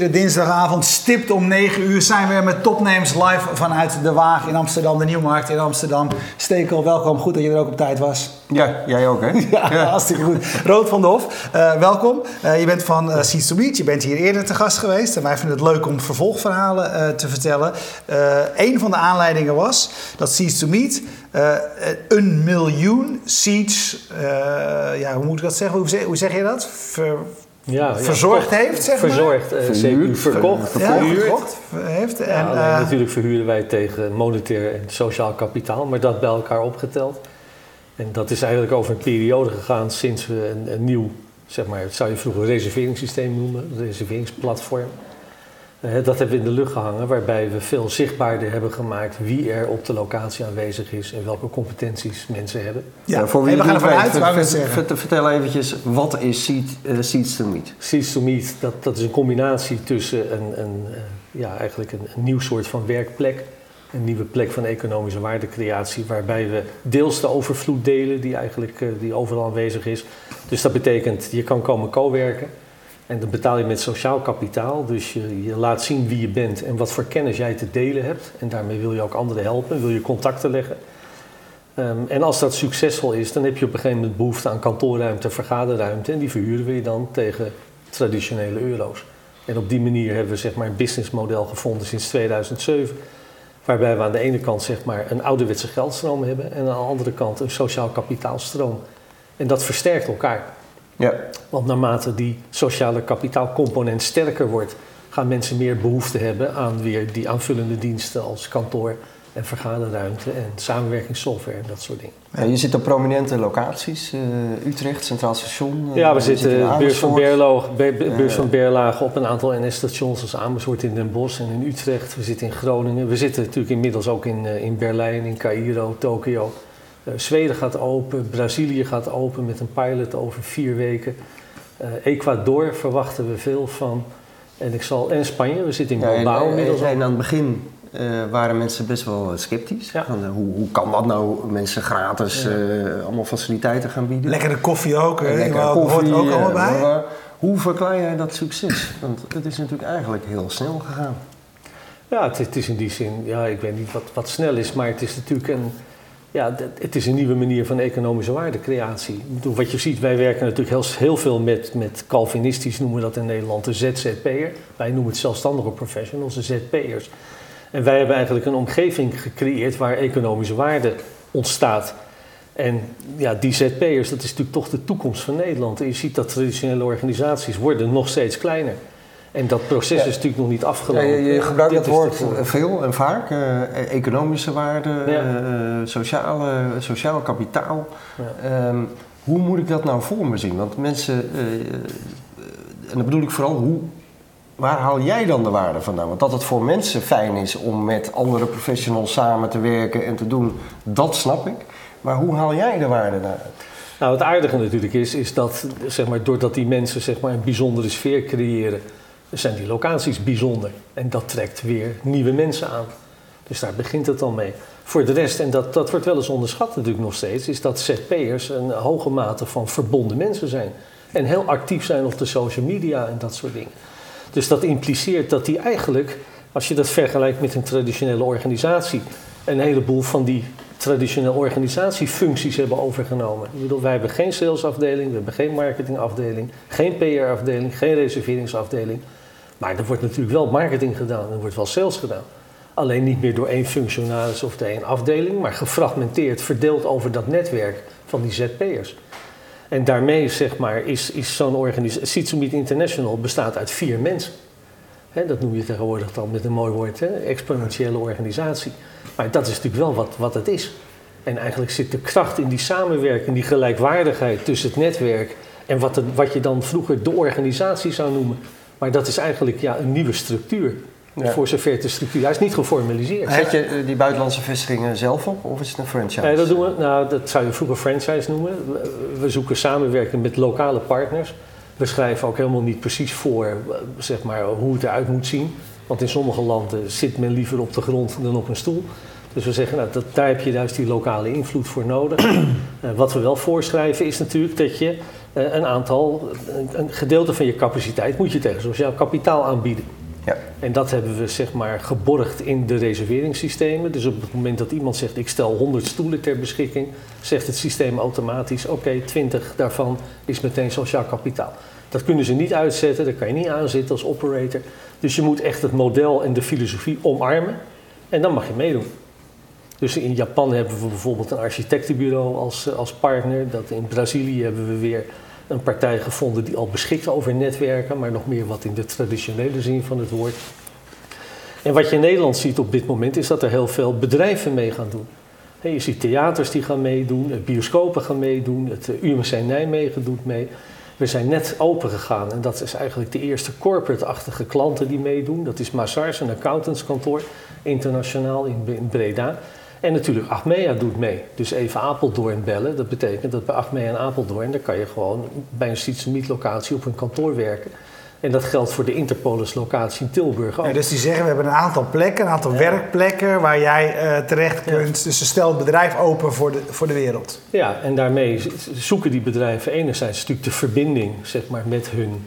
Iedere dinsdagavond stipt om 9 uur zijn we met topnames live vanuit De Waag in Amsterdam, de Nieuwmarkt in Amsterdam. Stekel, welkom. Goed dat je er ook op tijd was. Ja, jij ook hè? Ja, hartstikke goed. Rood van de Hof, uh, welkom. Uh, je bent van uh, Seeds to Meet. Je bent hier eerder te gast geweest. En wij vinden het leuk om vervolgverhalen te vertellen. een van de aanleidingen was dat Seeds to Meet een miljoen seeds, ja, hoe moet ik dat zeggen? Hoe zeg, hoe zeg je dat? Ver, ja, verzorgd heeft, zeg verzorgd, maar. Verhuurd, verkocht, ja, verhuurd. heeft. En, ja, uh, natuurlijk verhuren wij tegen monetair en sociaal kapitaal, maar dat bij elkaar opgeteld. En dat is eigenlijk over een periode gegaan sinds we een, een nieuw, zeg maar, zou je vroeger reserveringssysteem noemen, een reserveringsplatform. Uh, dat hebben we in de lucht gehangen, waarbij we veel zichtbaarder hebben gemaakt wie er op de locatie aanwezig is en welke competenties mensen hebben. Ja, voor wie hey, we gaan ervan uit, ver, ver, Vertel eventjes, wat is Seed, uh, Seeds to Meet? Seeds to Meet, dat, dat is een combinatie tussen een, een, uh, ja, eigenlijk een, een, nieuw soort van werkplek, een nieuwe plek van economische waardecreatie, waarbij we deels de overvloed delen die eigenlijk die overal aanwezig is. Dus dat betekent, je kan komen co-werken. En dan betaal je met sociaal kapitaal. Dus je, laat zien wie je bent en wat voor kennis jij te delen hebt. En daarmee wil je ook anderen helpen, wil je contacten leggen. Um, en als dat succesvol is, dan heb je op een gegeven moment behoefte aan kantoorruimte, vergaderruimte. En die verhuren we je dan tegen traditionele euro's. En op die manier hebben we zeg maar, een businessmodel gevonden sinds 2007. Waarbij we aan de ene kant zeg maar, een ouderwetse geldstroom hebben en aan de andere kant een sociaal kapitaalstroom. En dat versterkt elkaar. Ja. Want naarmate die sociale kapitaalcomponent sterker wordt, gaan mensen meer behoefte hebben aan weer die aanvullende diensten als kantoor en vergaderruimte en samenwerkingssoftware en dat soort dingen. Ja, je zit op prominente locaties, uh, Utrecht, Centraal Station. Uh, ja, we zitten in beurs van, Berlo, beurs van Berlage op een aantal NS-stations als Amersfoort in Den Bosch en in Utrecht. We zitten in Groningen. We zitten natuurlijk inmiddels ook in, uh, in Berlijn, in Cairo, Tokio. Uh, Zweden gaat open, Brazilië gaat open met een pilot over vier weken. Uh, Ecuador verwachten we veel van. En, ik zal, en Spanje, we zitten in Bilbao ja, inmiddels. En, en, aan het begin uh, waren mensen best wel sceptisch. Ja. Van, hoe, hoe, kan dat nou, mensen gratis ja. allemaal faciliteiten gaan bieden? Lekkere koffie ook, hè? Lekkere koffie ook allemaal bij. Maar, hoe verklaar jij dat succes? Want het is natuurlijk eigenlijk heel snel gegaan. Ja, het, het is in die zin, ja, ik weet niet wat, wat snel is, maar het is natuurlijk een ja, het is een nieuwe manier van economische waardecreatie. Wat je ziet, wij werken natuurlijk heel, veel met, met Calvinistisch, noemen we dat in Nederland, de ZZP'er. Wij noemen het zelfstandige professionals, de ZP'ers. En wij hebben eigenlijk een omgeving gecreëerd waar economische waarde ontstaat. En ja, die ZP'ers, dat is natuurlijk toch de toekomst van Nederland. En je ziet dat traditionele organisaties worden nog steeds kleiner. En dat proces is natuurlijk nog niet afgelopen. Ja, je, je gebruikt dat woord veel en vaak. Uh, economische waarde, ja. uh, sociale, sociaal kapitaal. Um, hoe moet ik dat nou voor me zien? Want mensen, uh, en dan bedoel ik vooral, hoe, waar haal jij dan de waarde vandaan? Want dat het voor mensen fijn is om met andere professionals samen te werken en te doen, dat snap ik. Maar hoe haal jij de waarde daaruit? Nou, het aardige natuurlijk is, is dat zeg maar, doordat die mensen zeg maar, een bijzondere sfeer creëren zijn die locaties bijzonder. En dat trekt weer nieuwe mensen aan. Dus daar begint het al mee. Voor de rest, en dat, dat wordt wel eens onderschat natuurlijk nog steeds, is dat ZP'ers een hoge mate van verbonden mensen zijn. En heel actief zijn op de social media en dat soort dingen. Dus dat impliceert dat die eigenlijk, als je dat vergelijkt met een traditionele organisatie, een heleboel van die traditionele organisatiefuncties hebben overgenomen. Ik bedoel, wij hebben geen salesafdeling, we hebben geen marketingafdeling, geen PR-afdeling, geen reserveringsafdeling. Maar er wordt natuurlijk wel marketing gedaan, er wordt wel sales gedaan. Alleen niet meer door één functionaris of de één afdeling, maar gefragmenteerd, verdeeld over dat netwerk van die ZP'ers. En daarmee zeg maar, is, is zo'n organisatie, Sitsumit International bestaat uit vier mensen. dat noem je tegenwoordig dan met een mooi woord, exponentiële organisatie. Maar dat is natuurlijk wel wat, wat het is. En eigenlijk zit de kracht in die samenwerking, die gelijkwaardigheid tussen het netwerk en wat, wat je dan vroeger de organisatie zou noemen. Maar dat is eigenlijk ja, een nieuwe structuur. Ja. Voor zover de structuur. Hij is niet geformaliseerd. Zet je die buitenlandse vestigingen zelf op of is het een franchise? Nee, dat, doen we, nou, dat zou je vroeger franchise noemen. We zoeken samenwerking met lokale partners. We schrijven ook helemaal niet precies voor zeg maar, hoe het eruit moet zien. Want in sommige landen zit men liever op de grond dan op een stoel. Dus we zeggen, nou, dat, daar heb je juist die lokale invloed voor nodig. uh, wat we wel voorschrijven is natuurlijk dat je eh, een aantal, een gedeelte van je capaciteit moet je tegen sociaal kapitaal aanbieden. Ja. En dat hebben we zeg maar geborgd in de reserveringssystemen. Dus op het moment dat iemand zegt ik stel 100 stoelen ter beschikking, zegt het systeem automatisch oké, 20 daarvan is meteen sociaal kapitaal. Dat kunnen ze niet uitzetten, daar kan je niet aanzitten als operator. Dus je moet echt het model en de filosofie omarmen en dan mag je meedoen. Dus in Japan hebben we bijvoorbeeld een architectenbureau als, eh, als partner. Dat in Brazilië hebben we weer een partij gevonden die al beschikt over netwerken, maar nog meer wat in de traditionele zin van het woord. En wat je in Nederland ziet op dit moment is dat er heel veel bedrijven mee gaan doen. Je ziet theaters die gaan meedoen, bioscopen gaan meedoen, het eh, UMC Nijmegen doet mee. We zijn net open gegaan en dat is eigenlijk de eerste corporate-achtige klanten die meedoen. Dat is Mazars, een accountantskantoor, internationaal in Breda. En natuurlijk Achmea doet mee. Dus even Apeldoorn bellen. Dat betekent dat bij Achmea en Apeldoorn... daar kan je gewoon bij een locatie op een kantoor werken. En dat geldt voor de Interpolis locatie in Tilburg ook. Ja, dus die zeggen, we hebben een aantal plekken, een aantal werkplekken... waar jij uh, terecht kunt. Dus ze stellen het bedrijf open voor de, voor de wereld. Ja, en daarmee zoeken die bedrijven enerzijds natuurlijk de verbinding zeg maar, met hun...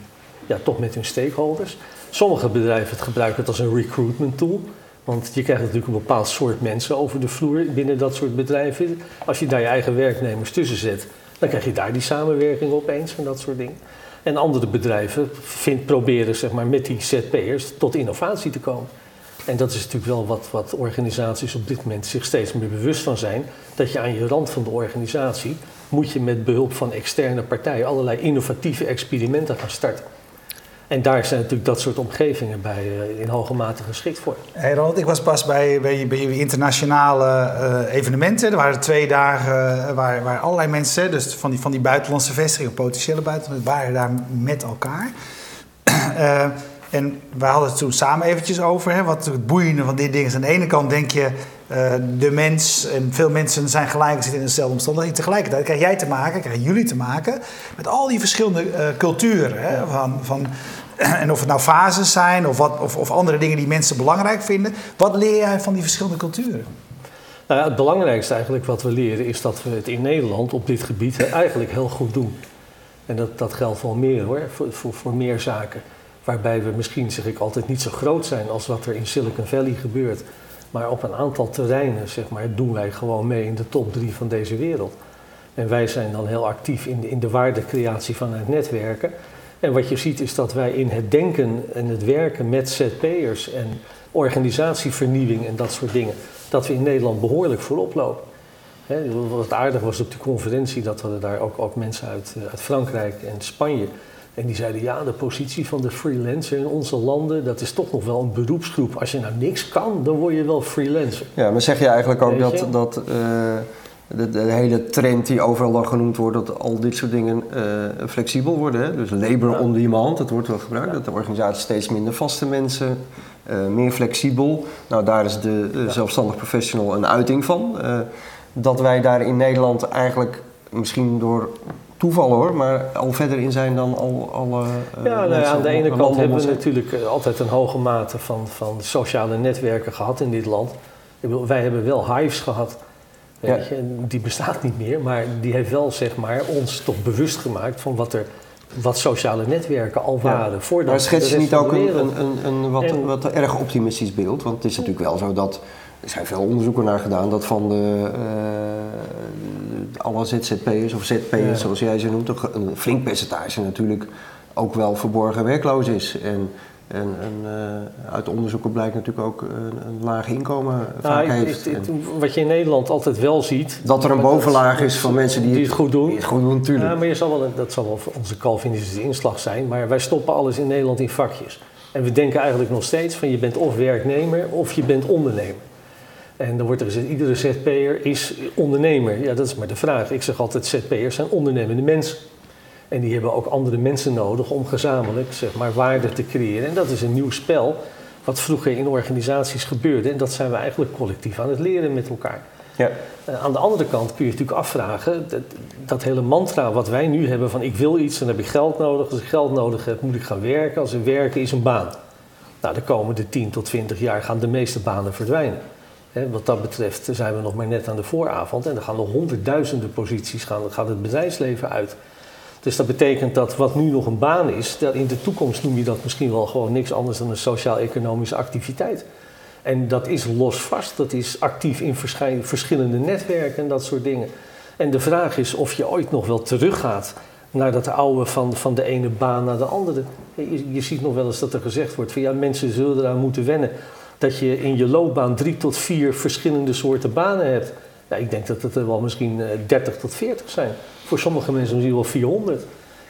Ja, toch met hun stakeholders. Sommige bedrijven gebruiken het als een recruitment tool... Want je krijgt natuurlijk een bepaald soort mensen over de vloer binnen dat soort bedrijven. Als je daar je eigen werknemers tussen zet, dan krijg je daar die samenwerking opeens en dat soort dingen. En andere bedrijven vind, proberen zeg maar, met die ZP'ers tot innovatie te komen. En dat is natuurlijk wel wat, wat organisaties op dit moment zich steeds meer bewust van zijn. Dat je aan je rand van de organisatie moet je met behulp van externe partijen allerlei innovatieve experimenten gaan starten. En daar zijn natuurlijk dat soort omgevingen bij uh, in hoge mate geschikt voor. Hey Ronald, ik was pas bij, bij, internationale uh, evenementen. Er waren twee dagen uh, waar, waar allerlei mensen, dus van die, van die buitenlandse vestigingen, potentiële buitenlandse, waren daar met elkaar. en we hadden het toen samen eventjes over, hè, wat het boeiende van dit ding is. Aan de ene kant denk je, de mens en veel mensen zijn gelijk, zitten in dezelfde omstandigheden. Tegelijkertijd krijg jij te maken, krijgen jullie te maken met al die verschillende culturen. Hè, van, van en of het nou fases zijn of, wat, of, of, andere dingen die mensen belangrijk vinden. Wat leer jij van die verschillende culturen? Nou ja, het belangrijkste eigenlijk wat we leren is dat we het in Nederland op dit gebied eigenlijk heel goed doen. En dat, dat geldt wel meer hoor, voor, voor, voor meer zaken. Waarbij we misschien, zeg ik altijd, niet zo groot zijn als wat er in Silicon Valley gebeurt. Maar op een aantal terreinen, zeg maar, doen wij gewoon mee in de top drie van deze wereld. En wij zijn dan heel actief in de, in de waardecreatie van het netwerken. En wat je ziet is dat wij in het denken en het werken met ZP'ers en organisatievernieuwing en dat soort dingen, dat we in Nederland behoorlijk voorop lopen. He, wat aardig was op de conferentie, dat we daar ook, ook mensen uit, eh, uit Frankrijk en Spanje. En die zeiden, ja, de positie van de freelancer in onze landen, dat is toch nog wel een beroepsgroep. Als je nou niks kan, dan word je wel freelancer. Ja, maar zeg je eigenlijk ook dat, dat uh, de, de, hele trend die overal dan genoemd wordt, dat al dit soort dingen uh, flexibel worden. Hè? Dus labor on demand, dat wordt wel gebruikt. Dat de organisatie steeds minder vaste mensen, uh, meer flexibel. Nou, daar is de zelfstandig professional een uiting van. dat wij daar in Nederland eigenlijk misschien door toeval hoor, maar al verder in zijn dan al alle. ja, nou ja, aan de ene kant hebben we natuurlijk altijd een hoge mate van, van sociale netwerken gehad in dit land. Ik bedoel, wij hebben wel hives gehad. Ja. Die bestaat niet meer, maar die heeft wel zeg maar, ons toch bewust gemaakt van wat er wat sociale netwerken al waren. Ja. maar schets je niet ook een, een, een, een wat, wat erg optimistisch beeld? Want het is natuurlijk wel zo dat. Er zijn veel onderzoeken naar gedaan dat van de, uh, alle ZZP'ers of ZP'ers, zoals jij ze noemt, een flink percentage natuurlijk ook wel verborgen werkloos is. En en, en uh, uit onderzoeken blijkt natuurlijk ook een, een laag inkomen vaak nou, heeft. wat je in Nederland altijd wel ziet... Dat er een bovenlaag is van mensen die, die het goed doen. Die het goed doen, natuurlijk. Ja, maar je zal wel, dat zal wel onze Calvinistische inslag zijn. Maar wij stoppen alles in Nederland in vakjes. En we denken eigenlijk nog steeds van je bent of werknemer of je bent ondernemer. En dan wordt er gezegd, iedere ZP'er is ondernemer. Ja, dat is maar de vraag. Ik zeg altijd, ZP'ers zijn ondernemende mensen. En die hebben ook andere mensen nodig om gezamenlijk zeg maar, waarde te creëren. En dat is een nieuw spel wat vroeger in organisaties gebeurde. En dat zijn we eigenlijk collectief aan het leren met elkaar. Ja. Uh, aan de andere kant kun je natuurlijk afvragen, dat, dat, hele mantra wat wij nu hebben van ik wil iets, dan heb ik geld nodig. Als ik geld nodig heb, moet ik gaan werken. Als er werken is een baan. Nou, de komende 10 tot 20 jaar gaan de meeste banen verdwijnen. Wat dat betreft zijn we nog maar net aan de vooravond en er gaan nog honderdduizenden posities gaan, gaat het bedrijfsleven uit. Dus dat betekent dat wat nu nog een baan is, dat in de toekomst noem je dat misschien wel gewoon niks anders dan een sociaal-economische activiteit. En dat is losvast, dat is actief in verschillende netwerken en dat soort dingen. En de vraag is of je ooit nog wel teruggaat naar dat oude van, van de ene baan naar de andere. Je, je ziet nog wel eens dat er gezegd wordt van ja, mensen zullen eraan moeten wennen dat je in je loopbaan drie tot vier verschillende soorten banen hebt. Ik denk dat het er wel misschien 30 eh, tot 40 zijn. Voor sommige mensen misschien wel 400.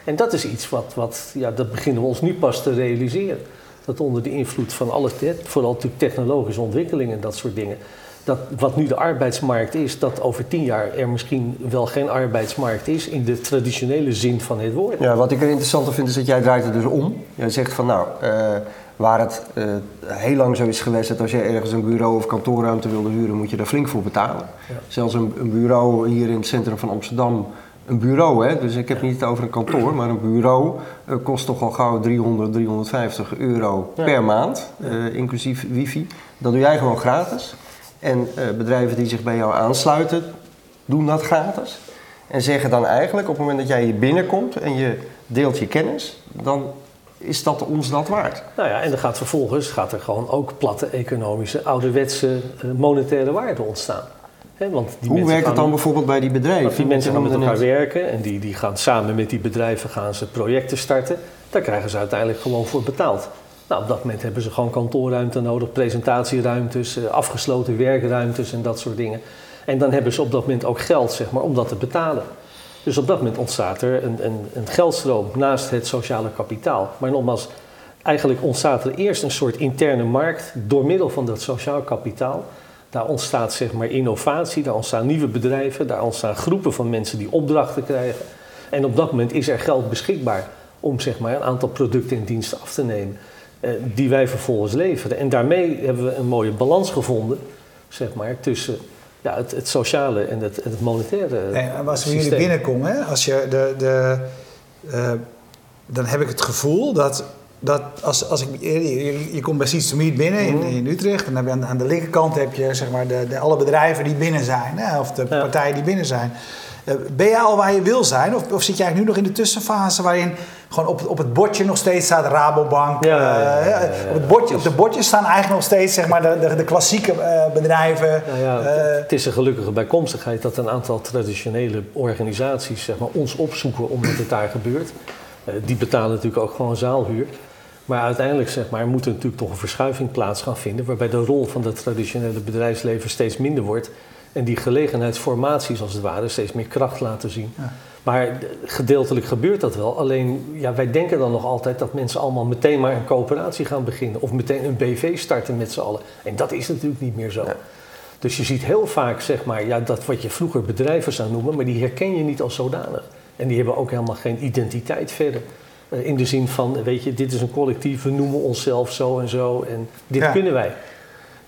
En dat is iets wat, wat ja, dat beginnen we ons nu pas te realiseren. Dat onder de invloed van alles, vooral natuurlijk technologische ontwikkelingen en dat soort dingen, dat wat nu de arbeidsmarkt is, dat over tien jaar er misschien wel geen arbeidsmarkt is in de traditionele zin van het woord. Ja, wat ik er interessanter vind is dat jij draait het dus om. Jij zegt van nou, uh, waar het uh, heel lang zo is geweest dat als je ergens een bureau of kantoorruimte wilde huren, moet je daar flink voor betalen. Zelfs een, een, bureau hier in het centrum van Amsterdam, een bureau hè, dus ik heb niet over een kantoor, maar een bureau uh, kost toch al gauw 300, 350 euro per maand, inclusief wifi. Dat doe jij gewoon gratis. En bedrijven die zich bij jou aansluiten, doen dat gratis. En zeggen dan eigenlijk, op het moment dat jij hier binnenkomt en je deelt je kennis, dan is dat ons dat waard. Nou ja, en dan gaat vervolgens gaat er gewoon ook platte economische, ouderwetse uh, monetaire waarde ontstaan. want die Hoe werkt het dan bijvoorbeeld bij die bedrijven? Die mensen gaan met elkaar werken en die, die gaan samen met die bedrijven gaan ze projecten starten. Daar krijgen ze uiteindelijk gewoon voor betaald. Nou, op dat moment hebben ze gewoon kantoorruimte nodig, presentatieruimtes, eh, afgesloten werkruimtes en dat soort dingen. En dan hebben ze op dat moment ook geld zeg maar, om dat te betalen. Dus op dat moment ontstaat er een, een, een geldstroom naast het sociale kapitaal. Maar nogmaals, eigenlijk ontstaat er eerst een soort interne markt door middel van dat sociaal kapitaal. Daar ontstaat zeg maar innovatie, daar ontstaan nieuwe bedrijven, daar ontstaan groepen van mensen die opdrachten krijgen. En op dat moment is er geld beschikbaar om zeg maar, een aantal producten en diensten af te nemen. Eh, die wij vervolgens leveren. En daarmee hebben we een mooie balans gevonden, zeg maar, tussen ja, het, het sociale en het, het monetaire. En als we jullie binnenkomen, als je de, de, uh, dan heb ik het gevoel dat, dat als, als ik, je, je komt bij Seeds to Meet binnen in, mhm. in Utrecht, dan heb je aan, aan de linkerkant heb je zeg maar de, de alle bedrijven die binnen zijn, hè, of de partijen die binnen zijn. Eh, ben je al waar je wil zijn? Of, of zit jij nu nog in de tussenfase waarin gewoon op, op het bordje nog steeds staat Rabobank? Ja, uh, op, het bordje, op de bordjes staan eigenlijk nog steeds zeg maar, de, de, de klassieke uh, bedrijven. het is een gelukkige bijkomstigheid dat een aantal traditionele organisaties zeg maar, ons opzoeken omdat het daar gebeurt. die betalen natuurlijk ook gewoon zaalhuur. Maar uiteindelijk zeg maar, moet er natuurlijk toch een verschuiving plaats gaan vinden, waarbij de rol van het traditionele bedrijfsleven steeds minder wordt en die gelegenheidsformaties als het ware steeds meer kracht laten zien. Ja. Maar gedeeltelijk gebeurt dat wel. Alleen ja, wij denken dan nog altijd dat mensen allemaal meteen maar een coöperatie gaan beginnen. Of meteen een BV starten met z'n allen. En dat is natuurlijk niet meer zo. Dus je ziet heel vaak zeg maar, ja, dat wat je vroeger bedrijven zou noemen, maar die herken je niet als zodanig. En die hebben ook helemaal geen identiteit verder. Eh, in de zin van, weet je, dit is een collectief, we noemen onszelf zo en zo en dit kunnen wij.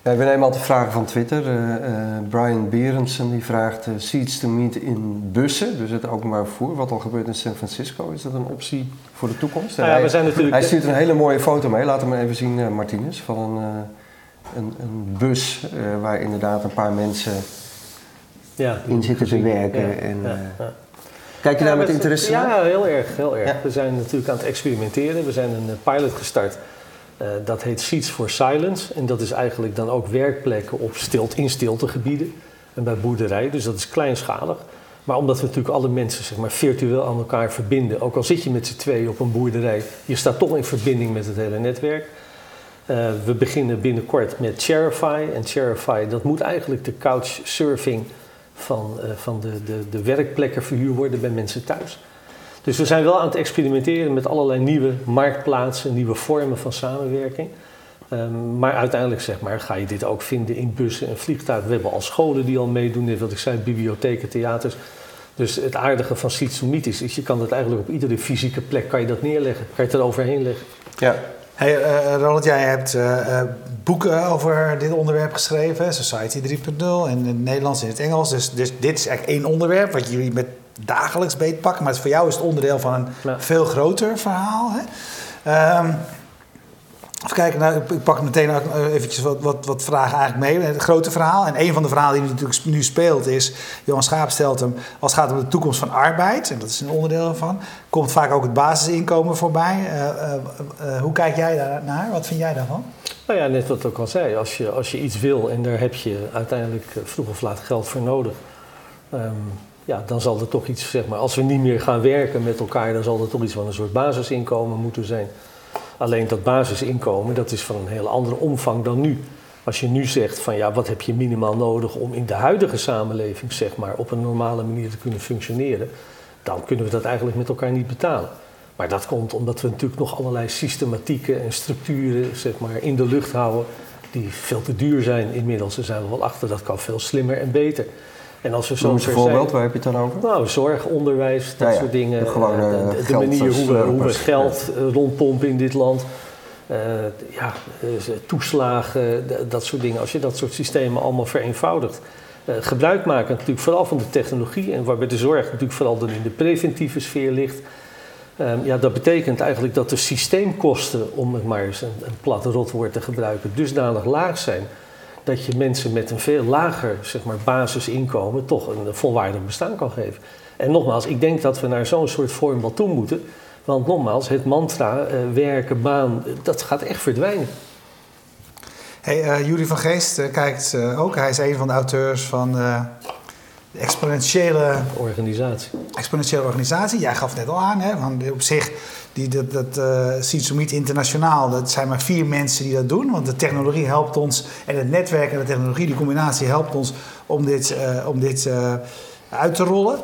Ja, we nemen altijd vragen van Twitter. Uh, uh, Brian Berendsen die vraagt uh, seats to meet in bussen, dus het openbaar vervoer. Wat al gebeurt in San Francisco, is dat een optie voor de toekomst? Nou ja, we zijn natuurlijk... hij stuurt een hele mooie foto mee, laat hem even zien Martinez, van een, een, een bus waar inderdaad een paar mensen ja, in zitten te werken. en, Kijk je daar met interesse naar? Ja, heel erg. Heel erg. We zijn natuurlijk aan het experimenteren. We zijn een pilot gestart uh, dat heet Seats for Silence. En dat is eigenlijk dan ook werkplekken op stilt, in stiltegebieden en bij boerderij. Dus dat is kleinschalig. Maar omdat we natuurlijk alle mensen zeg maar, virtueel aan elkaar verbinden, ook al zit je met z'n tweeën op een boerderij, je staat toch in verbinding met het hele netwerk. Uh, we beginnen binnenkort met Charify. En Charify, dat moet eigenlijk de couchsurfing van, uh, van de, de, de werkplekken verhuur worden bij mensen thuis. Dus we zijn wel aan het experimenteren met allerlei nieuwe marktplaatsen, nieuwe vormen van samenwerking. Um, maar uiteindelijk zeg maar, ga je dit ook vinden in bussen en vliegtuigen. We hebben al scholen die al meedoen, net wat ik zei, bibliotheken, theaters. Dus het aardige van Sitsumit is, je kan dat eigenlijk op iedere fysieke plek kan je dat neerleggen. Kan je het eroverheen leggen. Ja. Hey, uh, Ronald, jij hebt uh, boeken over dit onderwerp geschreven, Society 3.0, in het Nederlands en in het Engels. Dus, dus dit is echt één onderwerp wat jullie met dagelijks beetpakken. Maar voor jou is het onderdeel van een veel groter verhaal. Hè? Um, Even kijken, nou, ik pak meteen eventjes wat, wat, wat vragen eigenlijk mee. Het grote verhaal. En een van de verhalen die natuurlijk nu speelt is... Johan Schaap stelt hem, als het gaat om de toekomst van arbeid... en dat is een onderdeel ervan... komt vaak ook het basisinkomen voorbij. Uh, uh, uh, hoe kijk jij daar naar? Wat vind jij daarvan? Nou ja, net wat ik ook al zei. Als je, als je iets wil en daar heb je uiteindelijk vroeg of laat geld voor nodig... Um, ja, dan zal er toch iets, zeg maar, als we niet meer gaan werken met elkaar, dan zal er toch iets van een soort basisinkomen moeten zijn. Alleen dat basisinkomen, dat is van een hele andere omvang dan nu. Als je nu zegt van ja, wat heb je minimaal nodig om in de huidige samenleving, zeg maar, op een normale manier te kunnen functioneren, dan kunnen we dat eigenlijk met elkaar niet betalen. Maar dat komt omdat we natuurlijk nog allerlei systematieken en structuren, zeg maar, in de lucht houden, die veel te duur zijn inmiddels. Daar zijn we wel achter, dat kan veel slimmer en beter. En als we zo een voorbeeld, waar heb je het dan over? Nou, zorg, onderwijs, dat soort dingen. De, gewone de, de manier hoe we, hoe we geld rondpompen in dit land. Uh, ja, toeslagen, dat soort dingen. Als je dat soort systemen allemaal vereenvoudigt. Uh, gebruik maken natuurlijk vooral van de technologie. En waarbij de zorg natuurlijk vooral dan in de preventieve sfeer ligt. Um, ja, dat betekent eigenlijk dat de systeemkosten, om het maar eens een, een plat rotwoord te gebruiken, dusdanig laag zijn dat je mensen met een veel lager zeg maar, basisinkomen toch een volwaardig bestaan kan geven. En nogmaals, ik denk dat we naar zo'n soort vorm wel toe moeten. Want nogmaals, het mantra uh, werken, baan, dat gaat echt verdwijnen. Hey, uh, Jury van Geest uh, kijkt ook. Hij is een van de auteurs van de exponentiële organisatie. Exponentiële organisatie. Jij gaf het net al aan, hè? Want op zich die, dat dat uh, Internationaal, dat zijn maar vier mensen die dat doen. Want de technologie helpt ons en het netwerk en de technologie, die combinatie helpt ons om dit, uh, om dit uh, uit te rollen.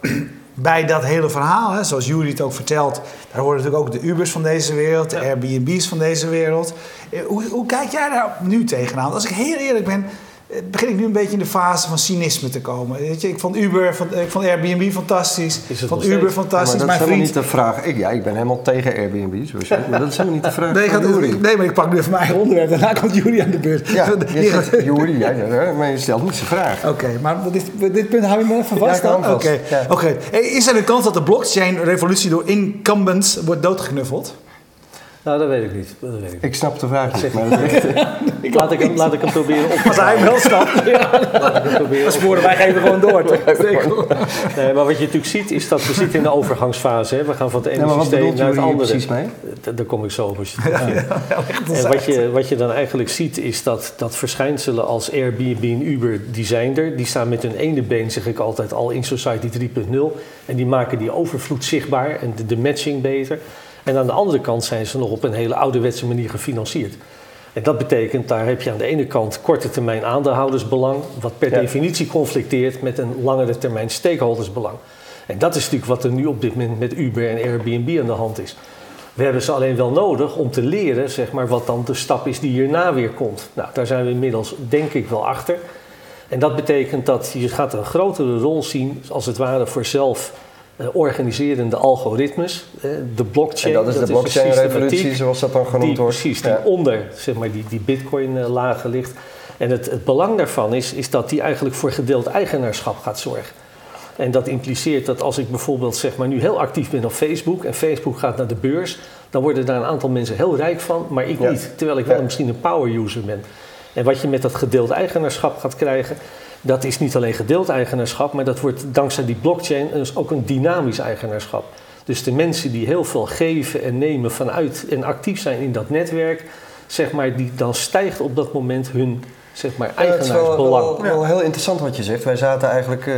bij dat hele verhaal, hè, zoals jullie het ook vertelt, daar horen natuurlijk ook de Ubers van deze wereld, de Airbnb's van deze wereld. Hoe, hoe kijk jij daar nu tegenaan? Als ik heel eerlijk ben, eh, begin ik nu een beetje in de fase van cynisme te komen. Weet je, ik vond Uber, van, ik vond Airbnb fantastisch. Is van Uber fantastisch. Maar dat is helemaal niet de vraag. Ik, ja, ik ben helemaal tegen Airbnb, zoals je maar dat is helemaal niet de vraag. Nee, gaat, nee maar ik pak nu even mijn eigen onderwerp. Daarna komt Jury aan de beurt. Ja, Jury, ja, maar je stelt niet zijn vraag. Oké, maar dit, dit punt hou je me even vast dan? Oké. Okay. Okay. Is er een kans dat de blockchain-revolutie door incumbents wordt doodgeknuffeld? Nou, dat weet ik niet. Dat weet ik. ik snap de vraag niet. Maar ik laat, ik hem, laat ik hem proberen op. Als hij wel snapt, dan sporen wij geven gewoon door. nee, maar wat je natuurlijk ziet, is dat we zitten in de overgangsfase. Hè. We gaan van het ene systeem naar het andere. precies mee? Daar kom ik zo ja. En wat je, wat je dan eigenlijk ziet, is dat, dat verschijnselen als Airbnb en Uber, die zijn er. Die staan met hun ene been, zeg ik altijd, al in Society 3.0. En die maken die overvloed zichtbaar en de, de matching beter. En aan de andere kant zijn ze nog op een hele ouderwetse manier gefinancierd. En dat betekent, daar heb je aan de ene kant korte termijn aandeelhoudersbelang, wat per definitie conflicteert met een langere termijn stakeholdersbelang. En dat is natuurlijk wat er nu op dit moment met Uber en Airbnb aan de hand is. We hebben ze alleen wel nodig om te leren, zeg maar, wat dan de stap is die hierna weer komt. Nou, daar zijn we inmiddels denk ik wel achter. En dat betekent dat je gaat een grotere rol zien, als het ware, voor zelf organiserende algoritmes, uh, de blockchain. En dat is de blockchain-revolutie, zoals dat dan genoemd die, wordt. Precies, die onder zeg maar, die, die bitcoin-lagen ligt. En het, het belang daarvan is, is dat die eigenlijk voor gedeeld eigenaarschap gaat zorgen. En dat impliceert dat als ik bijvoorbeeld zeg maar, nu heel actief ben op Facebook en Facebook gaat naar de beurs, dan worden daar een aantal mensen heel rijk van, maar ik niet. Terwijl ik wel ja. misschien een power user ben. En wat je met dat gedeeld eigenaarschap gaat krijgen, dat is niet alleen gedeeld eigenaarschap, maar dat wordt dankzij die blockchain dus ook een dynamisch eigenaarschap. Dus de mensen die heel veel geven en nemen vanuit en actief zijn in dat netwerk, zeg maar, die, dan stijgt op dat moment hun zeg maar, eigenaarsbelang. het is wel, wel, heel interessant wat je zegt. Wij zaten eigenlijk uh,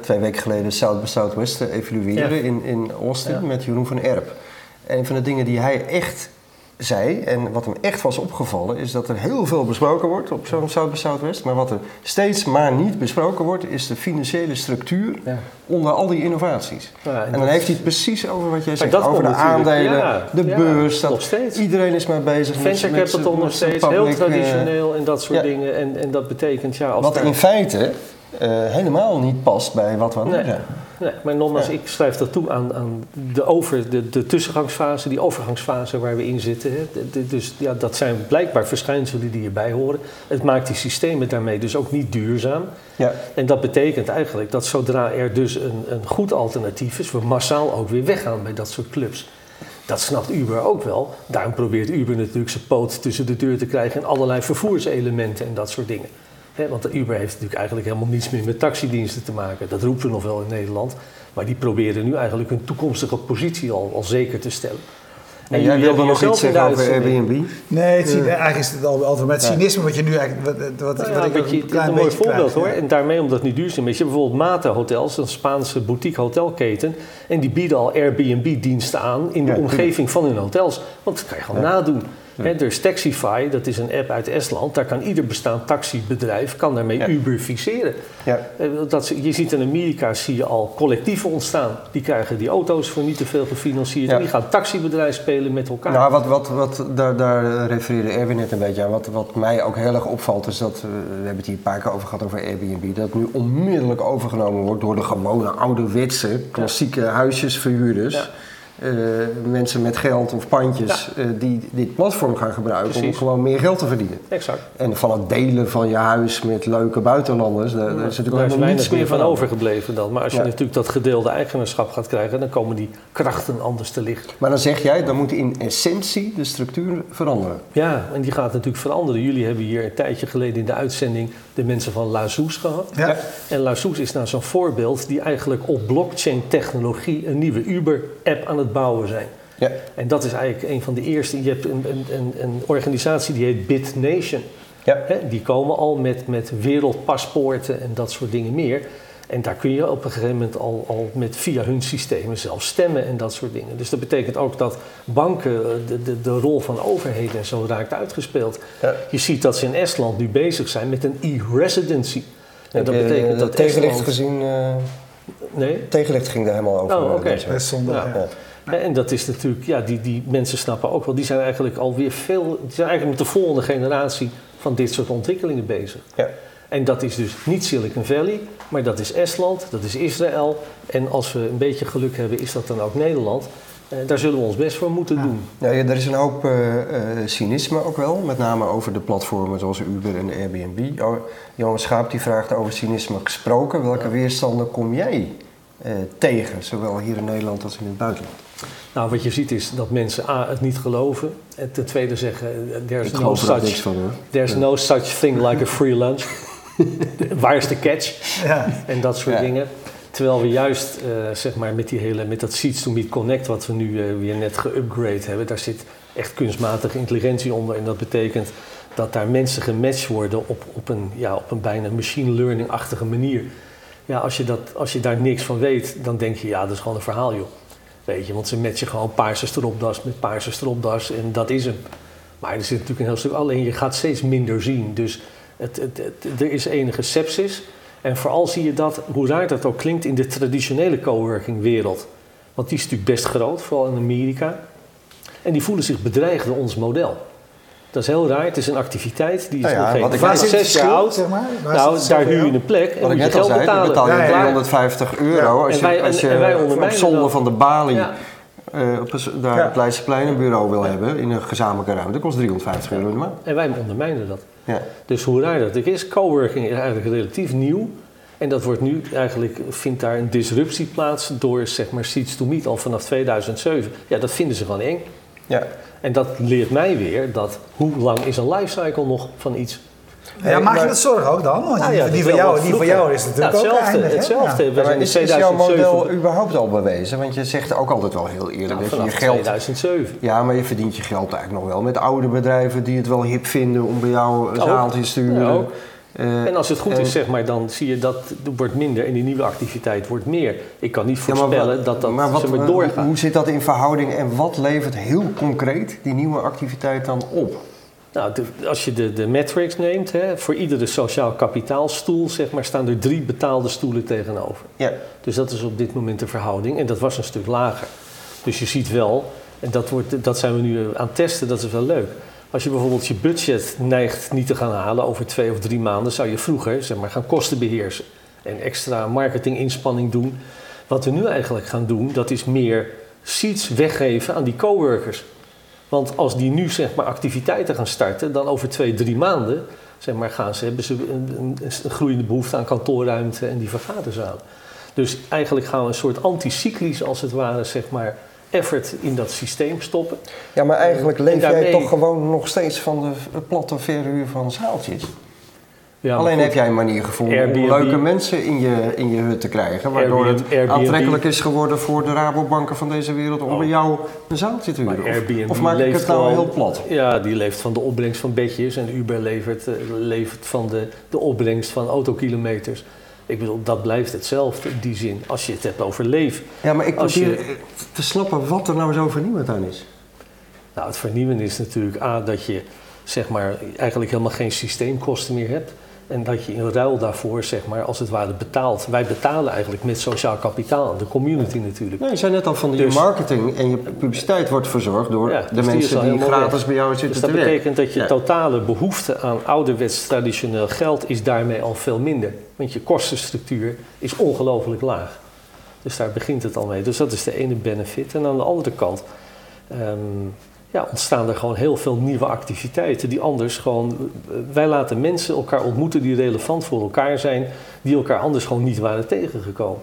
twee weken geleden South by Southwest te evalueren ja. in, in Austin ja. met Jeroen van Erp. een van de dingen die hij echt zei, en wat hem echt was opgevallen, is dat er heel veel besproken wordt op zo'n South by Southwest. Maar wat er steeds maar niet besproken wordt, is de financiële structuur ja. onder al die innovaties. Ja, en, en dan heeft hij het precies over wat jij zegt, over de aandelen, ja, de beurs. Dat nog steeds. Iedereen is maar bezig Venture met capital nog steeds, heel eh, traditioneel en dat soort dingen. En, en dat betekent, ja... Als wat in feite uh, helemaal niet past bij wat we aan nee. zijn. Nee, maar nogmaals, ja. ik schrijf dat toe aan, aan de, over, de, de tussengangsfase, die overgangsfase waar we in zitten. Hè. De, de, dus ja, dat zijn blijkbaar verschijnselen die hierbij horen. Het maakt die systemen daarmee dus ook niet duurzaam. Ja. En dat betekent eigenlijk dat zodra er dus een, een goed alternatief is, we massaal ook weer weggaan bij dat soort clubs. Dat snapt Uber ook wel. Daarom probeert Uber natuurlijk zijn poot tussen de deur te krijgen in allerlei vervoerselementen en dat soort dingen. Want Uber heeft natuurlijk eigenlijk helemaal niets meer met taxidiensten te maken. Dat roepen ze nog wel in Nederland. Maar die proberen nu eigenlijk hun toekomstige positie al, al zeker te stellen. En jij wilde nog iets zeggen over Airbnb? Nee, het, uh, eigenlijk is het altijd met cynisme wat je nu eigenlijk... Wat, wat, nou ja, wat je, een, een mooi voorbeeld hoor. En daarmee, omdat het nu duurzaam is. Je hebt bijvoorbeeld Mata Hotels, een Spaanse boutique hotelketen. En die bieden al Airbnb-diensten aan in de omgeving van hun hotels. Want dat kan je gewoon nadoen. He, dus Taxify, dat is een app uit Estland, daar kan ieder bestaand taxibedrijf kan daarmee ja. Uberficeren. Ja. Eh, dat, je ziet in Amerika zie je al collectieven ontstaan. Die krijgen die auto's voor niet te veel gefinancierd. En die gaan taxibedrijf spelen met elkaar. Nou, wat, wat, wat, daar, daar refereerde Erwin net een beetje aan. Wat, wat mij ook heel erg opvalt is dat, uh, we hebben het hier een paar keer over gehad over Airbnb, dat nu onmiddellijk overgenomen wordt door de gewone ouderwetse klassieke huisjesverhuurders. Uh, mensen met geld of pandjes uh, die dit platform gaan gebruiken Precies. om gewoon meer geld te verdienen. Exact. En van het delen van je huis met leuke buitenlanders, daar, daar is natuurlijk helemaal niets meer van overgebleven dan. Maar als je natuurlijk dat gedeelde eigenaarschap gaat krijgen, dan komen die krachten anders te liggen. Maar dan zeg jij, dan moet in essentie de structuur veranderen. Ja, en die gaat natuurlijk veranderen. Jullie hebben hier een tijdje geleden in de uitzending de mensen van Lazoes gehad. Ja. En Lazoes is nou zo'n voorbeeld die eigenlijk op blockchain technologie een nieuwe Uber-app aan het bouwen zijn. Ja. En dat is eigenlijk een van de eerste. Je hebt een, een, een organisatie die heet BitNation. Ja. die komen al met, met wereldpaspoorten en dat soort dingen meer. En daar kun je op een gegeven moment al, al met via hun systemen zelf stemmen en dat soort dingen. Dus dat betekent ook dat banken eh, de, de, de rol van overheden en zo raakt uitgespeeld. Ja. Je ziet dat ze in Estland nu bezig zijn met een e-residency. En dat betekent dat tegenlicht gezien. Uh, nee? Tegenlicht ging daar helemaal over. Oh, oké. Okay. Ja. En dat is natuurlijk, ja, die, die mensen snappen ook wel, die zijn eigenlijk alweer veel, die zijn eigenlijk met de volgende generatie van dit soort ontwikkelingen bezig. Ja. En dat is dus niet Silicon Valley, maar dat is Estland, dat is Israël. En als we een beetje geluk hebben, is dat dan ook Nederland. Eh, daar zullen we ons best voor moeten doen. Ja, ja, er is een hoop uh, cynisme ook wel, met name over de platformen zoals Uber en Airbnb. Oh, Johan Schaap die vraagt over cynisme gesproken. Welke weerstanden kom jij tegen, zowel hier in Nederland als in het buitenland? Nou, wat je ziet is dat mensen A, het niet geloven. En ten tweede zeggen, there's, no such, van, there's no such thing like a free lunch. Waar is de catch? Ja. En dat soort dingen. Terwijl we juist uh, zeg maar met, die hele, met dat Seeds to Meet Connect, wat we nu uh, weer net geupgrade hebben, daar zit echt kunstmatige intelligentie onder. En dat betekent dat daar mensen gematcht worden op, op, een, ja, op een bijna machine learning-achtige manier. Ja, als je, dat, als je daar niks van weet, dan denk je, ja, dat is gewoon een verhaal, joh. Weet je, want ze matchen gewoon paarse stropdas met paarse stropdas en dat is hem. Maar er zit natuurlijk een heel stuk, alleen je gaat steeds minder zien. Dus het, het, er is enige sepsis. En vooral zie je dat, hoe raar dat ook klinkt, in de traditionele coworking wereld. Want die is natuurlijk best groot, vooral in Amerika. En die voelen zich bedreigd door ons model. Dat is heel raar. Het is een activiteit die is nou ja, nog geen zes jaar oud. Zeg maar? Nou, daar huur je een plek en moet je geld zei, betalen. betaal je 350 euro als je, wij, als je op zonde van de balie uh, op daar het Leidseplein een bureau wil hebben in een gezamenlijke ruimte. Dat kost 350 euro in de maand. En wij ondermijnen dat. Ja. Dus hoe raar dat is, coworking is eigenlijk relatief nieuw. En dat wordt nu eigenlijk, vindt daar een disruptie plaats door zeg maar Seeds to Meet al vanaf 2007. Ja, dat vinden ze gewoon eng. Ja. En dat leert mij weer dat hoe lang is een lifecycle nog van iets. Ja, maak je dat zorgen ook dan? Want nou ja, die, van jou, die van jou is natuurlijk hetzelfde, ook eindig, Hetzelfde. Ja. Maar is, is jouw model überhaupt al bewezen? Want je zegt ook altijd wel heel eerlijk nou, dat je geld... 2007. Ja, maar je verdient je geld eigenlijk nog wel met oude bedrijven die het wel hip vinden om bij jou een zaaltje te sturen. Uh, en als het goed is, zeg maar, dan zie je dat er wordt minder en die nieuwe activiteit wordt meer. Ik kan niet voorspellen ja, dat dat maar wat, maar doorgaat. Hoe zit dat in verhouding en wat levert heel concreet die nieuwe activiteit dan op? Nou, als je de, de metrics neemt, hè, voor iedere sociaal kapitaalstoel zeg maar, staan er drie betaalde stoelen tegenover. Ja. Dus dat is op dit moment de verhouding en dat was een stuk lager. Dus je ziet wel, en dat, wordt, dat zijn we nu aan het testen, dat is wel leuk. Als je bijvoorbeeld je budget neigt niet te gaan halen over twee of drie maanden, zou je vroeger zeg maar, gaan kosten beheersen en extra marketinginspanning doen. Wat we nu eigenlijk gaan doen, dat is meer seats weggeven aan die coworkers. Want als die nu zeg maar, activiteiten gaan starten, dan over twee, drie maanden zeg maar, gaan ze, hebben ze een, een, een groeiende behoefte aan kantoorruimte en die vergaderzaal. Dus eigenlijk gaan we een soort anticyclisch als het ware zeg maar, effort in dat systeem stoppen. Ja, maar eigenlijk leef jij toch gewoon nog steeds van de platte verhuur van zaaltjes? Ja, Alleen heb jij een manier gevonden om leuke mensen in je, in je hut te krijgen. Waardoor het aantrekkelijk is geworden voor de Rabobanken van deze wereld om bij oh. jou een zaaltje te huren. Of, of maak ik het nou heel plat? Ja, die leeft van de opbrengst van bedjes en Uber levert, uh, levert van de, de opbrengst van autokilometers. Ik bedoel, dat blijft hetzelfde in die zin, als je het hebt over leven. Ja, maar ik probeer je... te snappen wat er nou zo vernieuwend aan is. Nou, het vernieuwende is natuurlijk A, dat je zeg maar, eigenlijk helemaal geen systeemkosten meer hebt. En dat je in ruil daarvoor, zeg maar, als het ware betaalt. Wij betalen eigenlijk met sociaal kapitaal, de community natuurlijk. Ja, je zei net al van dus, je marketing en je publiciteit wordt verzorgd door de dus mensen die, gratis bij jou zitten dus dat betekent dat je totale behoefte aan ouderwets traditioneel geld is daarmee al veel minder. Want je kostenstructuur is ongelooflijk laag. Dus daar begint het al mee. Dus dat is de ene benefit. En aan de andere kant... Ehm, ja, ontstaan er gewoon heel veel nieuwe activiteiten die anders gewoon. Wij laten mensen elkaar ontmoeten die relevant voor elkaar zijn, die elkaar anders gewoon niet waren tegengekomen.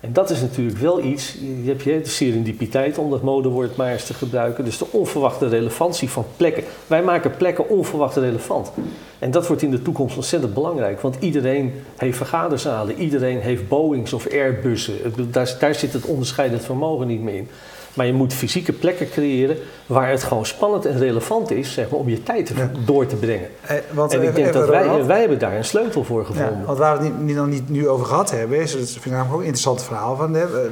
En dat is natuurlijk wel iets, je hebt de serendipiteit om dat modewoord maar eens te gebruiken, dus de onverwachte relevantie van plekken. Wij maken plekken onverwacht relevant. En dat wordt in de toekomst ontzettend belangrijk, want iedereen heeft vergaderzalen, iedereen heeft Boeings of Airbussen. Daar, daar zit het onderscheidend vermogen niet meer in. Maar je moet fysieke plekken creëren waar het gewoon spannend en relevant is zeg maar, om je tijd door te brengen. Eh, want, en ik denk dat wij, wij hebben daar een sleutel voor gevonden. Ja, want waar we het niet, niet, niet nu over gehad hebben, is, dat vind ik namelijk ook een interessant verhaal. Van de,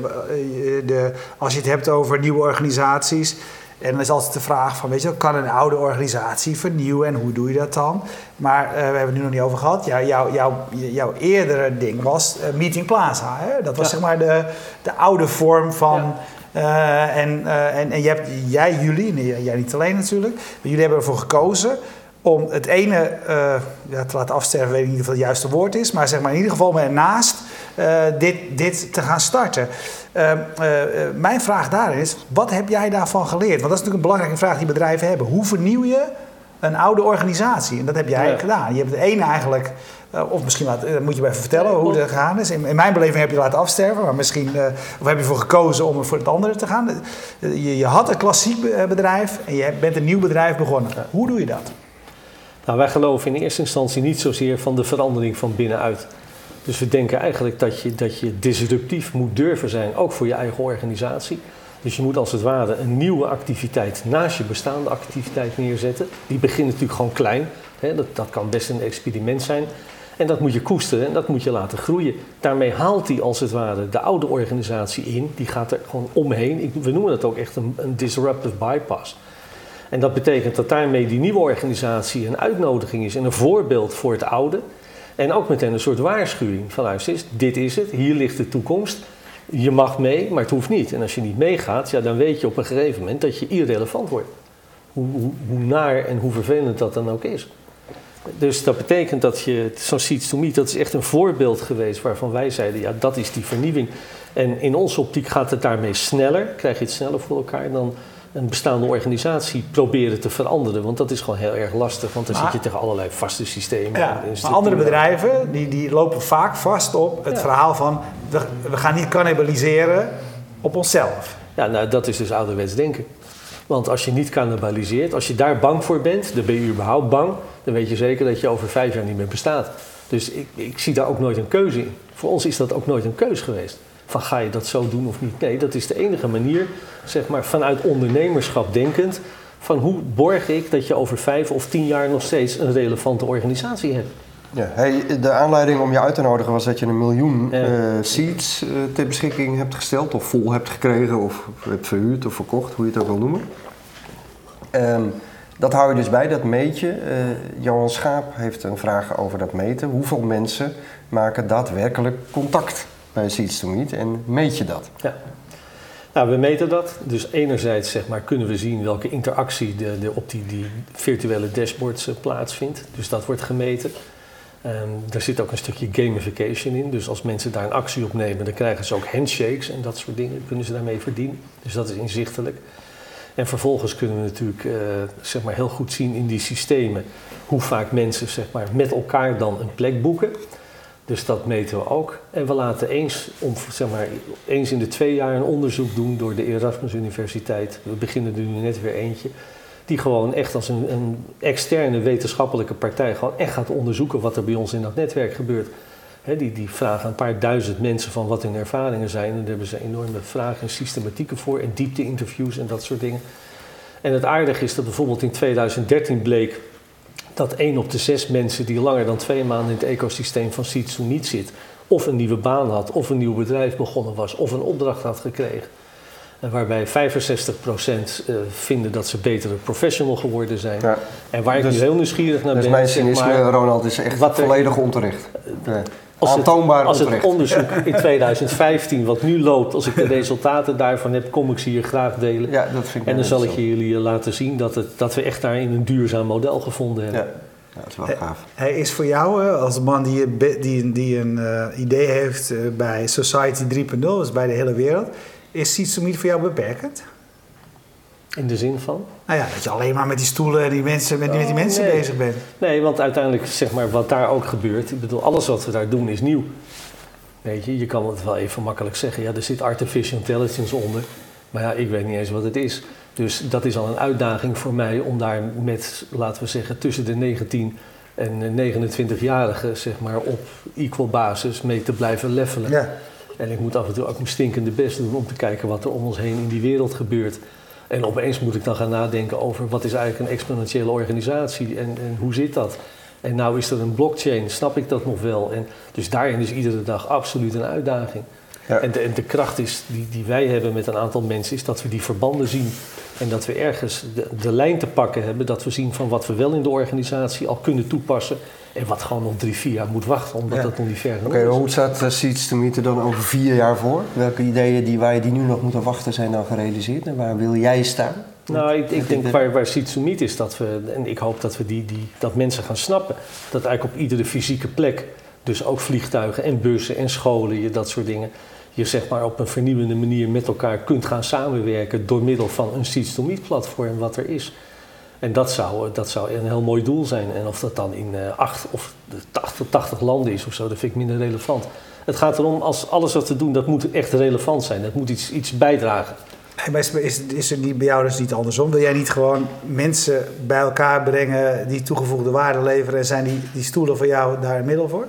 de, als je het hebt over nieuwe organisaties. En dan is altijd de vraag van, weet je, kan een oude organisatie vernieuwen en hoe doe je dat dan? Maar uh, we hebben het nu nog niet over gehad. Ja, jouw, eerdere ding was uh, Meeting Plaza. Hè? Dat was zeg maar de, de oude vorm van uh, en, uh, en, en je hebt, jij, jullie, jij niet alleen natuurlijk, maar jullie hebben ervoor gekozen om het ene uh, ja, te laten afsterven, weet ik niet of het juiste woord is, maar zeg maar in ieder geval ernaast dit, dit te gaan starten. mijn vraag daarin is, wat heb jij daarvan geleerd? Want dat is natuurlijk een belangrijke vraag die bedrijven hebben. Hoe vernieuw je een oude organisatie? En dat heb jij gedaan. Je hebt de ene eigenlijk uh, of misschien laat, uh, moet je me even vertellen hoe dat gegaan is. In, in, mijn beleving heb je laten afsterven, maar misschien uh, of heb je ervoor gekozen om voor het andere te gaan. Je, je, had een klassiek bedrijf en je bent een nieuw bedrijf begonnen. Hoe doe je dat? Nou, wij geloven in eerste instantie niet zozeer van de verandering van binnenuit. Dus we denken eigenlijk dat je, dat je disruptief moet durven zijn, ook voor je eigen organisatie. Dus je moet als het ware een nieuwe activiteit naast je bestaande activiteit neerzetten. Die begint natuurlijk gewoon klein. Hè? Dat, dat kan best een experiment zijn. En dat moet je koesteren en dat moet je laten groeien. Daarmee haalt hij als het ware de oude organisatie in. Die gaat er gewoon omheen. we noemen dat ook echt een, disruptive bypass. En dat betekent dat daarmee die nieuwe organisatie een uitnodiging is en een voorbeeld voor het oude. En ook meteen een soort waarschuwing van luister dit is het, hier ligt de toekomst. Je mag mee, maar het hoeft niet. En als je niet meegaat, ja, dan weet je op een gegeven moment dat je irrelevant wordt. Hoe, hoe, hoe naar en hoe vervelend dat dan ook is. Dus dat betekent dat je, zo'n Seeds to Meet, dat is echt een voorbeeld geweest waarvan wij zeiden, ja, dat is die vernieuwing. En in onze optiek gaat het daarmee sneller, krijg je het sneller voor elkaar dan een bestaande organisatie proberen te veranderen. Want dat is gewoon heel erg lastig, want dan zit je tegen allerlei vaste systemen. Ja, maar andere bedrijven die, die lopen vaak vast op het verhaal van we, we gaan niet cannibaliseren op onszelf. Ja, nou dat is dus ouderwets denken. Want als je niet cannibaliseert, als je daar bang voor bent, dan ben je überhaupt bang, dan weet je zeker dat je over vijf jaar niet meer bestaat. Dus ik, ik zie daar ook nooit een keuze in. Voor ons is dat ook nooit een keus geweest. Van ga je dat zo doen of niet? Nee, dat is de enige manier, zeg maar, vanuit ondernemerschap denkend, van hoe borg ik dat je over vijf of tien jaar nog steeds een relevante organisatie hebt. Ja, hey, de aanleiding om je uit te nodigen was dat je een miljoen ja. uh, seats uh, ter beschikking hebt gesteld, of vol hebt gekregen, of hebt verhuurd of verkocht, hoe je het ook wil noemen. Um, dat hou je dus bij, dat meetje. Uh, Johan Schaap heeft een vraag over dat meten. Hoeveel mensen maken daadwerkelijk contact bij Seeds to Meet en meet je dat? Ja. Nou, we meten dat. Dus enerzijds zeg maar, kunnen we zien welke interactie de, de, op die, die virtuele dashboards plaatsvindt. Dus dat wordt gemeten. Um, er zit ook een stukje gamification in. Dus als mensen daar een actie op nemen, dan krijgen ze ook handshakes en dat soort dingen. Kunnen ze daarmee verdienen. Dus dat is inzichtelijk. En vervolgens kunnen we natuurlijk uh, zeg maar heel goed zien in die systemen hoe vaak mensen zeg maar, met elkaar dan een plek boeken. Dus dat meten we ook. En we laten eens, om, zeg maar, eens in de twee jaar een onderzoek doen door de Erasmus Universiteit. We beginnen er nu net weer eentje. Die gewoon echt als een, een externe wetenschappelijke partij gewoon echt gaat onderzoeken wat er bij ons in dat netwerk gebeurt. die, die vragen een paar duizend mensen van wat hun ervaringen zijn. En daar hebben ze enorme vragen en systematieken voor. En diepte-interviews en dat soort dingen. En het aardige is dat bijvoorbeeld in 2013 bleek dat één op de zes mensen die langer dan twee maanden in het ecosysteem van Sitsu niet zit, of een nieuwe baan had, of een nieuw bedrijf begonnen was, of een opdracht had gekregen. Waarbij 65% uh, vinden dat ze betere professional geworden zijn. Ja. En waar ik dus, nu heel nieuwsgierig naar dus ben. mijn cynisme, maar, Ronald, is echt volledig onterecht. Ja. Als het, als het onderzoek in 2015, wat nu loopt, als ik de resultaten daarvan heb, kom ik ze hier graag delen. Ja, dat vind ik en dan zal ik jullie laten zien dat, het, dat we echt daarin een duurzaam model gevonden hebben. Ja. Ja, dat is wel gaaf. Hij is voor jou, als man die, die, die een uh, idee heeft bij Society 3.0, dus bij de hele wereld, is Seedsumit voor jou beperkend? In de zin van? Nou ja, dat je alleen maar met die stoelen en die mensen, met, met die oh, mensen bezig bent. Nee, want uiteindelijk, zeg maar, wat daar ook gebeurt, ik bedoel, alles wat we daar doen is nieuw. Weet je, je kan het wel even makkelijk zeggen, ja, er zit artificial intelligence onder. Maar ja, ik weet niet eens wat het is. Dus dat is al een uitdaging voor mij om daar met, laten we zeggen, tussen de 19 en 29-jarigen, zeg maar, op equal basis mee te blijven levelen. Ja. En ik moet af en toe ook mijn stinkende best doen om te kijken wat er om ons heen in die wereld gebeurt. En opeens moet ik dan gaan nadenken over wat is eigenlijk een exponentiële organisatie en, en hoe zit dat? En nou is er een blockchain, snap ik dat nog wel? En dus daarin is iedere dag absoluut een uitdaging. Ja. En, de, en, de, kracht is, die, die wij hebben met een aantal mensen is dat we die verbanden zien. En dat we ergens de, de lijn te pakken hebben. Dat we zien van wat we wel in de organisatie al kunnen toepassen. En wat gewoon nog drie, vier jaar moet wachten, omdat ja. dat nog niet ver genoeg okay, is. Hoe staat uh, Seeds to Meet er dan over vier jaar voor? Welke ideeën die wij die nu nog moeten wachten zijn dan gerealiseerd? En waar wil jij staan? Nou, ik, ik denk waar, waar Seeds to Meet is dat we, en ik hoop dat we die, die, dat mensen gaan snappen, dat eigenlijk op iedere fysieke plek, dus ook vliegtuigen en bussen en scholen, je, dat soort dingen, je zeg maar op een vernieuwende manier met elkaar kunt gaan samenwerken door middel van een Seeds to Meet platform wat er is. En dat zou, dat zou een heel mooi doel zijn. En of dat dan in uh, acht of 80, 80 landen is of zo, dat vind ik minder relevant. Het gaat erom, als alles wat we doen, dat moet echt relevant zijn. Dat moet iets, iets bijdragen. Is, is, is er niet bij jou dus niet andersom? Wil jij niet gewoon mensen bij elkaar brengen die toegevoegde waarde leveren en zijn die, die stoelen voor jou daar een middel voor?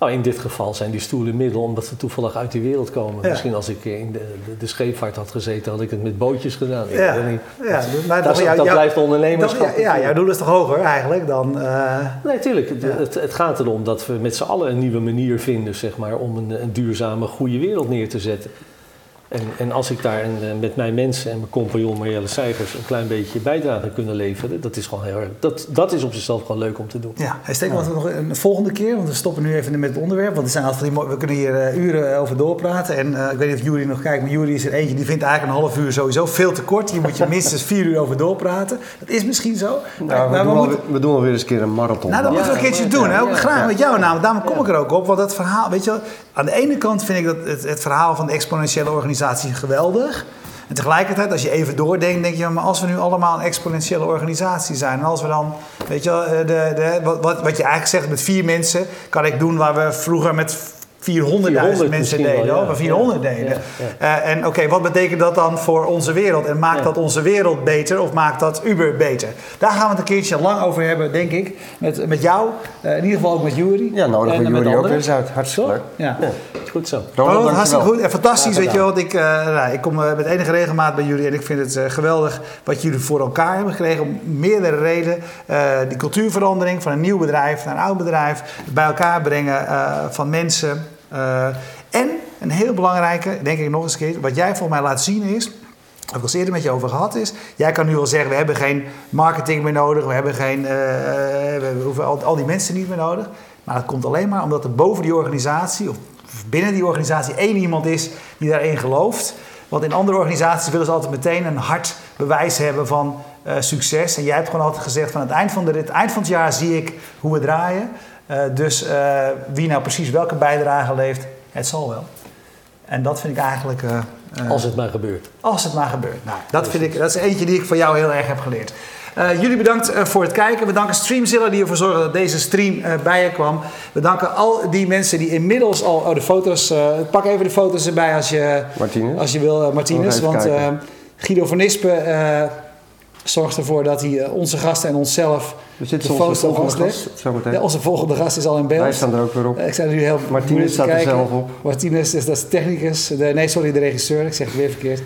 Nou, in dit geval zijn die stoelen middel omdat we toevallig uit die wereld komen. Misschien als ik in de, de, scheepvaart had gezeten, had ik het met bootjes gedaan. Ja, ja maar dat, dat, blijft ondernemerschap. ja, jouw doel is toch hoger eigenlijk dan... Uh, nee, tuurlijk. Het, het, gaat erom dat we met z'n allen een nieuwe manier vinden zeg maar, om een, een duurzame, goede wereld neer te zetten. En, en als ik daar en, met mijn mensen en mijn compagnon Marielle Seigers een klein beetje bijdrage kunnen leveren, dat is gewoon heel erg. Dat, dat is op zichzelf gewoon leuk om te doen. Ja, hij steekt ja. nog een volgende keer, want we stoppen nu even met het onderwerp. Want er zijn altijd die, we kunnen hier uh, uren over doorpraten. En uh, ik weet niet of Jury nog kijkt, maar Jury is er eentje die vindt eigenlijk een half uur sowieso veel te kort. Hier moet je minstens vier uur over doorpraten. Dat is misschien zo. Nou, maar, we, we, doen moeten... we, doen alweer eens een keer een marathon. Nou, dat moeten we een keertje doen. Hè? Graag met jou namelijk. Daarom kom ik er ook op. Want dat verhaal, weet je, aan de ene kant vind ik dat het, het verhaal van de exponentiële organisatie geweldig. En tegelijkertijd, als je even doordenkt, denk je, maar als we nu allemaal een exponentiële organisatie zijn, en als we dan, weet je, de, de, wat, wat je eigenlijk zegt, met vier mensen kan ik doen waar we vroeger met 400.000 mensen deden, wel, ja. 400 deden. Uh, en oké, wat betekent dat dan voor onze wereld? En maakt dat onze wereld beter of maakt dat Uber beter? Daar gaan we het een keertje lang over hebben, denk ik. Met, met jou, uh, in ieder geval ook met Jury. Ja, nodig we Jury ook eens uit. Hartstikke leuk. Ja. Goed zo. Ronald, oh, hartstikke goed en fantastisch, weet je wel. Ik, uh, nou, ik kom met enige regelmaat bij jullie en ik vind het geweldig wat jullie voor elkaar hebben gekregen. Om meerdere redenen. die cultuurverandering van een nieuw bedrijf naar een oud bedrijf. Bij elkaar brengen van mensen. Uh, en een heel belangrijke, denk ik nog eens een keer, wat jij volgens mij laat zien is, wat ik al eerder met je over gehad is, jij kan nu al zeggen, we hebben geen marketing meer nodig, we hebben geen, uh, we hoeven al, al, die mensen niet meer nodig. Maar dat komt alleen maar omdat er boven die organisatie, of binnen die organisatie, één iemand is die daarin gelooft. Want in andere organisaties willen ze altijd meteen een hard bewijs hebben van succes. En jij hebt gewoon altijd gezegd, van het eind van, de, het eind van het jaar zie ik hoe we draaien. Uh, dus uh, wie nou precies welke bijdrage leeft, het zal wel. En dat vind ik eigenlijk uh, als het maar gebeurt. Als het maar gebeurt. Nou, dat, vind ik, dat is eentje die ik van jou heel erg heb geleerd. Uh, jullie bedankt uh, voor het kijken. We danken Streamzilla die ervoor zorgde dat deze stream bij je kwam. We danken al die mensen die inmiddels al oh, de foto's. pak even de foto's erbij als je, Martinez. Als je wil, Martinez. Want Guido van Nispen zorgt ervoor dat hij onze gasten en onszelf we zitten onze volgende gast Ja, onze volgende gast is al in beeld. Wij staan er ook weer op. Ik sta er nu heel Martinez staat er zelf op. Martinez is dat is technicus. De, nee, sorry, de regisseur. Ik zeg het weer verkeerd.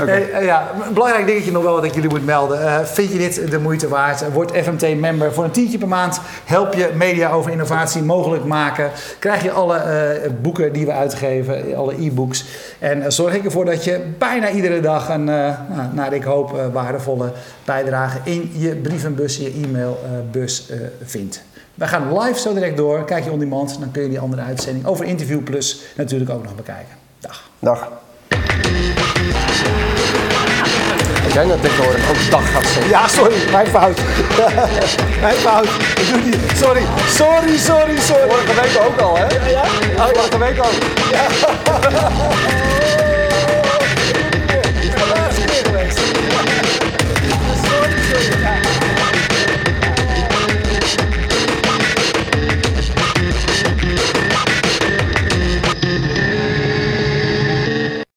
okay. hey, ja, een belangrijk dingetje nog wel wat ik jullie moet melden. Uh, vind je dit de moeite waard? Word FMT-member. Voor een tientje per maand help je media over innovatie mogelijk maken. Krijg je alle uh, boeken die we uitgeven, alle e-books. En uh, zorg ik ervoor dat je bijna iedere dag een, nou, naar ik hoop, waardevolle bijdrage in je brievenbus, je e-mailbus uh, vindt. Wij gaan live zo direct door. Kijk je on demand, dan kun je die andere uitzending over Interview Plus natuurlijk ook nog bekijken. Dag. Dag. Als jij nou tegenwoordig ook dag gaat zeggen. Ja, sorry, mijn fout. mijn fout. Ik doe die. Sorry, sorry, sorry, sorry. Vorige week ook al, hè? Ja? ja? Vorige week ook. Ja.